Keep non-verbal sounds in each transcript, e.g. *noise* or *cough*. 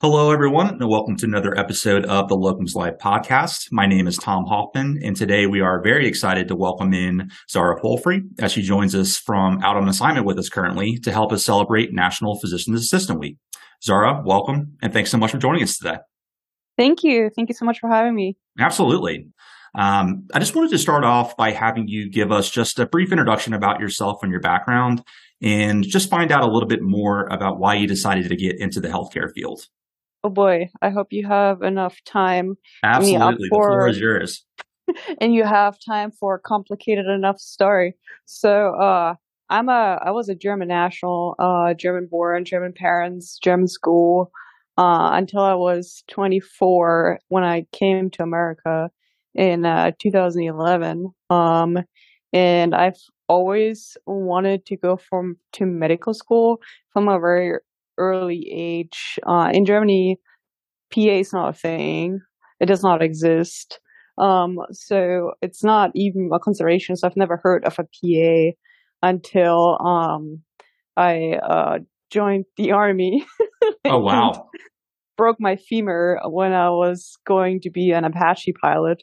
Hello, everyone, and welcome to another episode of the Locums Live podcast. My name is Tom Hoffman, and today we are very excited to welcome in Zara Polfrey as she joins us from out on assignment with us currently to help us celebrate National Physicians Assistant Week. Zara, welcome, and thanks so much for joining us today. Thank you. Thank you so much for having me. Absolutely. Um, I just wanted to start off by having you give us just a brief introduction about yourself and your background and just find out a little bit more about why you decided to get into the healthcare field. Oh boy, I hope you have enough time. Absolutely, for, the floor is yours. *laughs* and you have time for a complicated enough story. So, uh, I'm a I was a German national, uh, German born, German parents, German school, uh, until I was 24 when I came to America in uh, 2011. Um, and I've always wanted to go from to medical school from a very early age. Uh, in Germany, PA is not a thing. It does not exist. Um, so it's not even a consideration. So I've never heard of a PA until um, I uh, joined the army. *laughs* oh wow! broke my femur when I was going to be an Apache pilot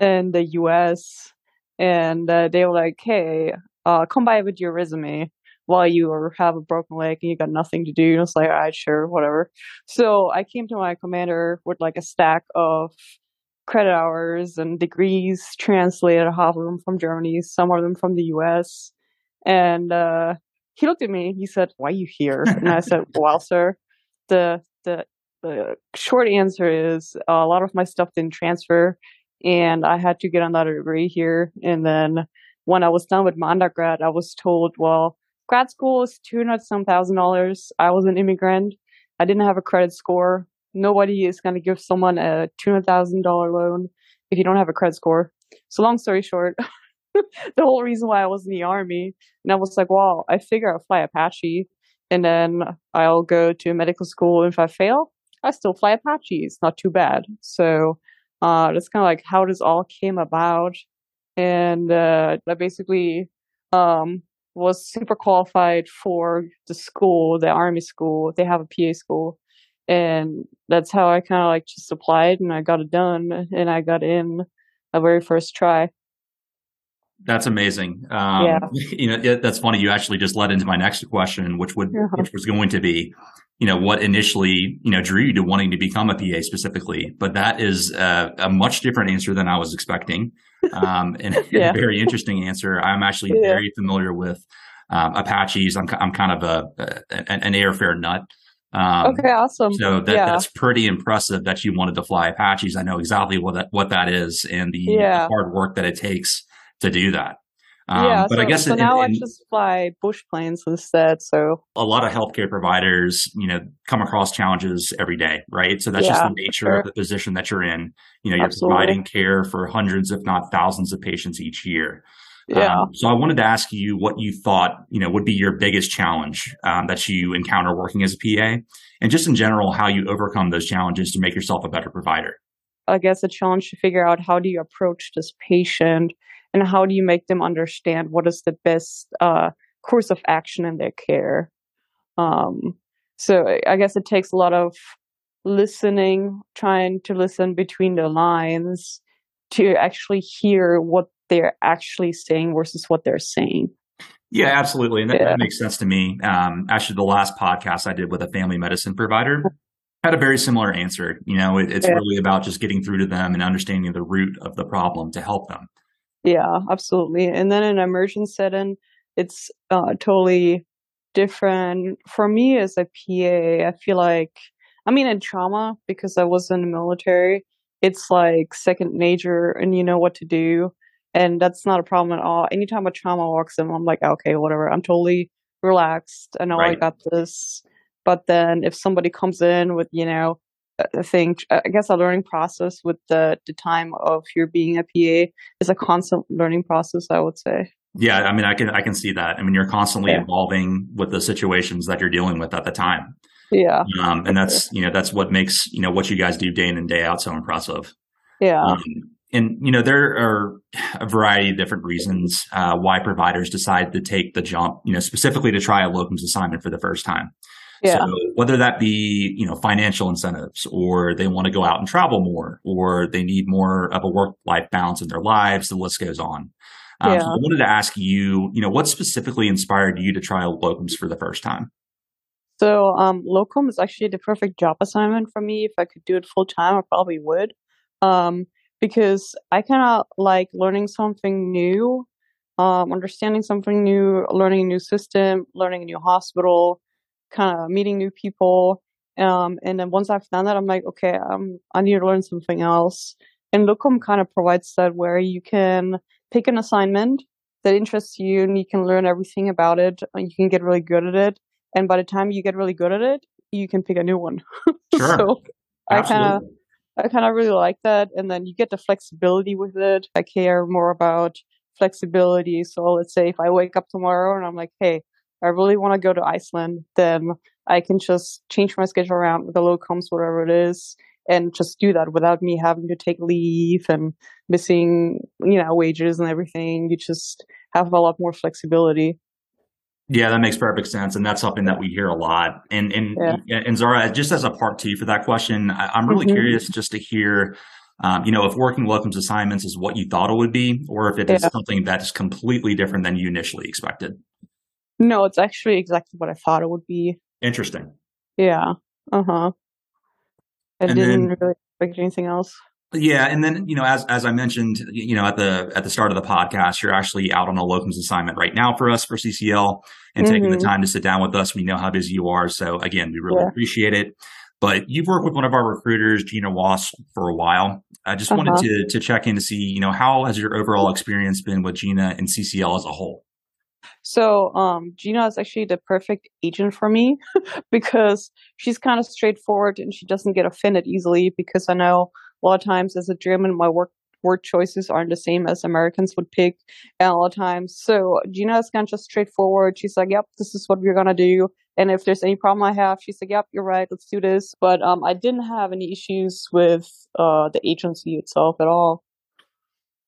in the U.S. And uh, they were like, "Hey, uh, come by with your resume." While you have a broken leg and you got nothing to do. And it's like, all right, sure, whatever. So I came to my commander with like a stack of credit hours and degrees translated, half of them from Germany, some of them from the US. And uh, he looked at me. He said, "Why are you here?" And I said, *laughs* "Well, sir, the the the short answer is uh, a lot of my stuff didn't transfer, and I had to get another degree here. And then when I was done with my undergrad, I was told, well, grad school is two hundred some thousand dollars. I was an immigrant. I didn't have a credit score. Nobody is going to give someone a two hundred thousand dollar loan if you don't have a credit score. So long story short, *laughs* the whole reason why I was in the army, and I was like, well, I figure I'll fly Apache, and then I'll go to medical school. If I fail, I still fly Apache. It's not too bad. So uh, that's kind of like how this all came about, and uh, I basically um, was super qualified for the school, the army school. They have a PA school. And that's how I kind of like just applied and I got it done and I got in a very first try. That's amazing. Um, yeah. *laughs* You know, that's funny. You actually just led into my next question, which would, uh-huh. which was going to be, you know, what initially, you know, drew you to wanting to become a PA specifically. But that is a, a much different answer than I was expecting. Um, and, *laughs* yeah. a very interesting answer. I'm actually yeah. very familiar with um, Apaches. I'm, I'm kind of a, a an airfare nut. Um, okay, awesome. So that, yeah. that's pretty impressive that you wanted to fly Apaches. I know exactly what that what that is and the, the hard work that it takes to do that. Um, yeah, but so, I guess so in, now in, I just fly bush planes instead. So a lot of healthcare providers, you know, come across challenges every day, right? So that's yeah, just the nature sure. of the position that you're in. You know, you're Absolutely. providing care for hundreds, if not thousands, of patients each year. Yeah. Um, so I wanted to ask you what you thought, you know, would be your biggest challenge um, that you encounter working as a PA, and just in general, how you overcome those challenges to make yourself a better provider. I guess a challenge to figure out how do you approach this patient and how do you make them understand what is the best uh, course of action in their care um, so i guess it takes a lot of listening trying to listen between the lines to actually hear what they're actually saying versus what they're saying yeah, absolutely. And that, yeah. that makes sense to me. Um, actually, the last podcast I did with a family medicine provider had a very similar answer. You know, it, it's yeah. really about just getting through to them and understanding the root of the problem to help them. Yeah, absolutely. And then in an emergent setting, it's uh, totally different. For me as a PA, I feel like, I mean, in trauma, because I was in the military, it's like second nature and you know what to do. And that's not a problem at all. Anytime a trauma walks in, I'm like, okay, whatever. I'm totally relaxed. I know right. I got this. But then if somebody comes in with, you know, I think I guess a learning process with the the time of your being a PA is a constant learning process. I would say. Yeah, I mean, I can I can see that. I mean, you're constantly yeah. evolving with the situations that you're dealing with at the time. Yeah, um, and that's you know that's what makes you know what you guys do day in and day out so impressive. Yeah. Um, and you know there are a variety of different reasons uh, why providers decide to take the jump, you know, specifically to try a locums assignment for the first time. Yeah. So whether that be, you know, financial incentives or they want to go out and travel more or they need more of a work life balance in their lives, the list goes on. Um, yeah. so I wanted to ask you, you know, what specifically inspired you to try locums for the first time? So, um, locum is actually the perfect job assignment for me. If I could do it full time, I probably would. Um, because I kind of like learning something new, um, understanding something new, learning a new system, learning a new hospital, kind of meeting new people. Um, and then once I've done that, I'm like, okay, um, I need to learn something else. And Locum kind of provides that where you can pick an assignment that interests you and you can learn everything about it. And you can get really good at it. And by the time you get really good at it, you can pick a new one. *laughs* Sure. so I kind of I kind of really like that. And then you get the flexibility with it. I care more about flexibility. So let's say if I wake up tomorrow and I'm like, hey, I really want to go to Iceland, then I can just change my schedule around with the locums, whatever it is, and just do that without me having to take leave and missing, you know, wages and everything. You just have a lot more flexibility. Yeah, that makes perfect sense, and that's something that we hear a lot. And and yeah. and Zara, just as a part two for that question, I, am really mm-hmm. curious just to hear, um, you know, if working locums assignments is what you thought it would be, or if it is yeah. something that is completely different than you initially expected. No, it's actually exactly what I thought it would be. Interesting. Yeah. Uh huh. I and didn't then, really expect anything else. Yeah, and then you know, as as I mentioned, you know, at the at the start of the podcast, you're actually out on a locums assignment right now for us for CCL, and mm-hmm. taking the mm-hmm. time to sit down with us. We know how busy you are, so again, we really yeah. appreciate it. But you've worked with one of our recruiters, Gina Wass, for a while. I just uh-huh. wanted to to check in to see, you know, how has your overall experience been with Gina and CCL as a whole? So um, Gina is actually the perfect agent for me *laughs* because she's kind of straightforward and she doesn't get offended easily because I know a lot of times as a German, my work word choices aren't the same as Americans would pick a lot of times. So Gina is kind of just straightforward. She's like, yep, this is what we're going to do. And if there's any problem I have, she's like, yep, you're right. Let's do this. But um, I didn't have any issues with uh, the agency itself at all.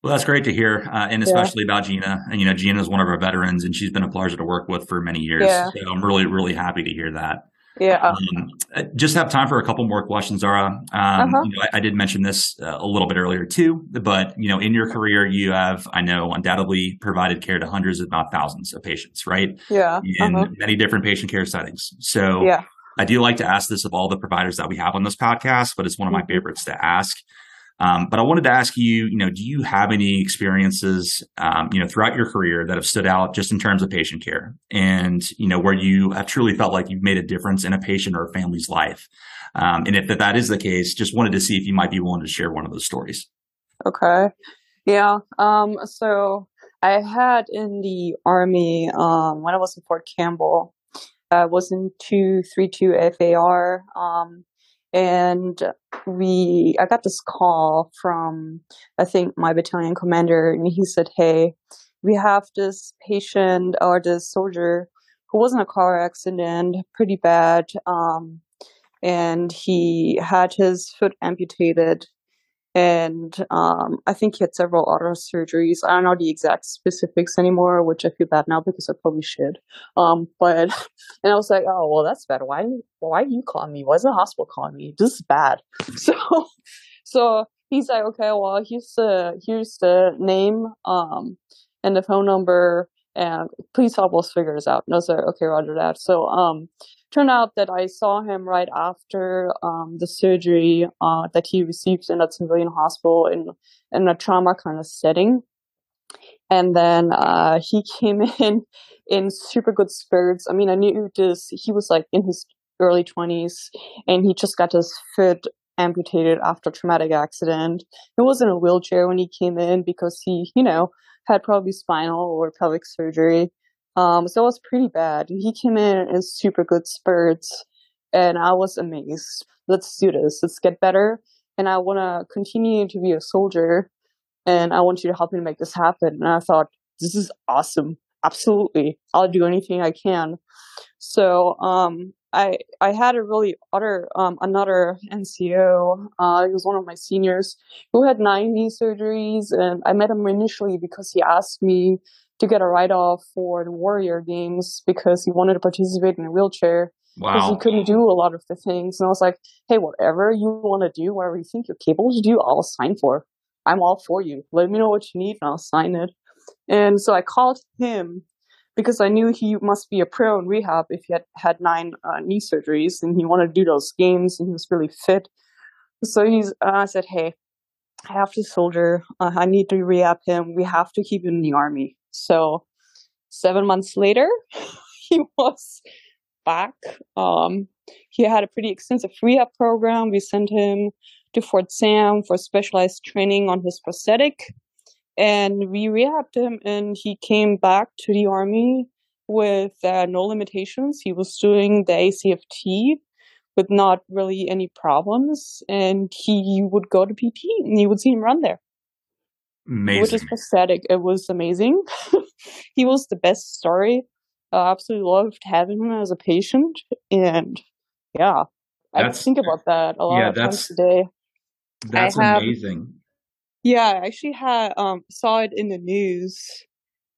Well, that's great to hear, uh, and especially yeah. about Gina. And you know, Gina is one of our veterans, and she's been a pleasure to work with for many years. Yeah. So I'm really, really happy to hear that. Yeah. Um, just have time for a couple more questions, Zara. Um, uh-huh. you know, I, I, did mention this uh, a little bit earlier too, but you know, in your career, you have, I know, undoubtedly provided care to hundreds, if not thousands, of patients, right? Yeah. In uh-huh. many different patient care settings. So, yeah. I do like to ask this of all the providers that we have on this podcast, but it's one of my mm-hmm. favorites to ask. Um, but I wanted to ask you, you know, do you have any experiences, um, you know, throughout your career that have stood out just in terms of patient care and, you know, where you have truly felt like you've made a difference in a patient or a family's life? Um, and if that is the case, just wanted to see if you might be willing to share one of those stories. Okay. Yeah. Um, so I had in the army, um, when I was in Fort Campbell, I was in 232 FAR. Um, and we i got this call from i think my battalion commander and he said hey we have this patient or this soldier who was in a car accident pretty bad um, and he had his foot amputated and um, I think he had several other surgeries. I don't know the exact specifics anymore, which I feel bad now because I probably should. Um, but *laughs* and I was like, oh well, that's bad. Why why are you calling me? Why is the hospital calling me? This is bad. *laughs* So so he's like, okay, well here's the here's the name um and the phone number and please help us figure this out. And I was like, okay, Roger that. So um turned out that I saw him right after um, the surgery uh, that he received in a civilian hospital in in a trauma kind of setting, and then uh, he *laughs* came in in super good spirits. I mean, I knew this. He was like in his early twenties, and he just got his foot amputated after a traumatic accident. He was in a wheelchair when he came in because he, you know, had probably spinal or pelvic surgery. Um, so it was pretty bad. He came in in super good spurts, and I was amazed. Let's do this. Let's get better. And I want to continue to be a soldier, and I want you to help me make this happen. And I thought, this is awesome. Absolutely, I'll do anything I can. So, um, I I had a really other um, another NCO. Uh, he was one of my seniors who had nine knee surgeries, and I met him initially because he asked me to get a write off for the Warrior Games because he wanted to participate in a wheelchair. Wow. Because he couldn't do a lot of the things. And I was like, hey, whatever you want to do, whatever you think you're capable to do, I'll sign for. I'm all for you. Let me know what you need and I'll sign it. And so I called him because I knew he must be a pro in rehab if he had had nine uh, knee surgeries and he wanted to do those games and he was really fit. So he's, uh, I said, hey, I have to soldier. Uh, I need to rehab him. We have to keep him in the army. So seven months later, *laughs* he was back. Um, he had a pretty extensive rehab program. We sent him to Fort Sam for specialized training on his prosthetic. And we rehabbed him, and he came back to the army with uh, no limitations. He was doing the ACFT with not really any problems, and he would go to PT, and you would see him run there. Amazing. Which is pathetic. It was amazing. *laughs* he was the best story. I absolutely loved having him as a patient, and yeah, that's, I think about that a lot yeah, of times today. That's have, amazing. Yeah, I actually had um saw it in the news.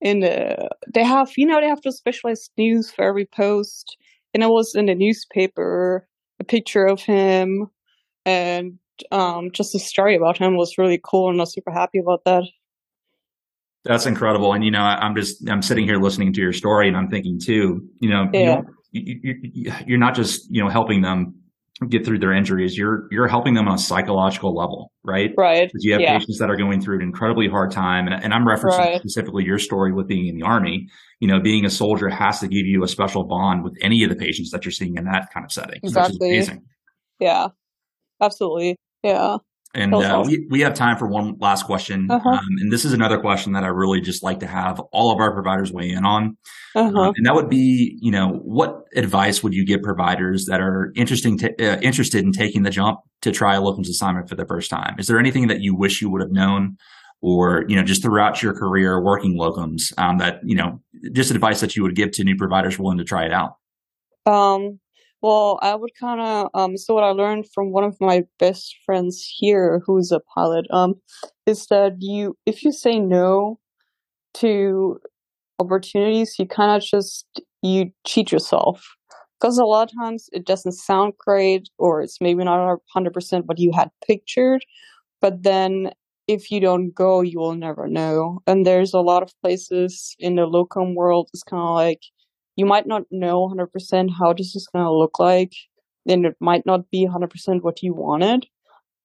In the they have you know they have to specialized news for every post, and it was in the newspaper a picture of him, and um just a story about him was really cool, and I was super happy about that. That's incredible. And, you know, I'm just, I'm sitting here listening to your story and I'm thinking too, you know, yeah. you, you, you're not just, you know, helping them get through their injuries. You're, you're helping them on a psychological level, right? Right. Because you have yeah. patients that are going through an incredibly hard time. And, and I'm referencing right. specifically your story with being in the army. You know, being a soldier has to give you a special bond with any of the patients that you're seeing in that kind of setting. Exactly. Yeah. Absolutely. Yeah. And uh, we, we have time for one last question. Uh-huh. Um, and this is another question that I really just like to have all of our providers weigh in on. Uh-huh. Um, and that would be, you know, what advice would you give providers that are interesting to, uh, interested in taking the jump to try a locums assignment for the first time? Is there anything that you wish you would have known or, you know, just throughout your career working locums um, that, you know, just advice that you would give to new providers willing to try it out? Um, well, I would kind of um. So what I learned from one of my best friends here, who's a pilot, um, is that you if you say no to opportunities, you kind of just you cheat yourself because a lot of times it doesn't sound great or it's maybe not 100% what you had pictured but then if you don't go you will never know and there's a lot of places in the locum world it's kind of like you might not know 100% how this is going to look like then it might not be 100% what you wanted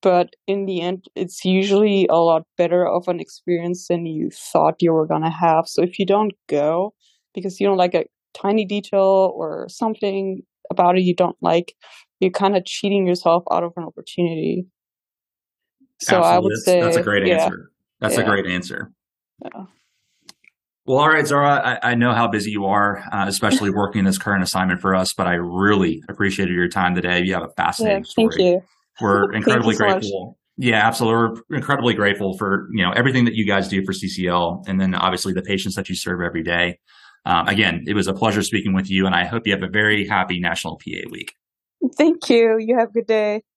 but in the end it's usually a lot better of an experience than you thought you were going to have so if you don't go because you don't like a tiny detail or something about it you don't like you're kind of cheating yourself out of an opportunity so Absolutely. i would say that's a great yeah, answer that's yeah. a great answer. Well, all right, Zara, I, I know how busy you are, uh, especially working this current assignment for us, but I really appreciated your time today. You have a fascinating yeah, thank story. You. We're *laughs* incredibly so grateful. Much. Yeah, absolutely. We're incredibly grateful for, you know, everything that you guys do for CCL and then obviously the patients that you serve every day. Um, again, it was a pleasure speaking with you and I hope you have a very happy National PA Week. Thank you. You have a good day.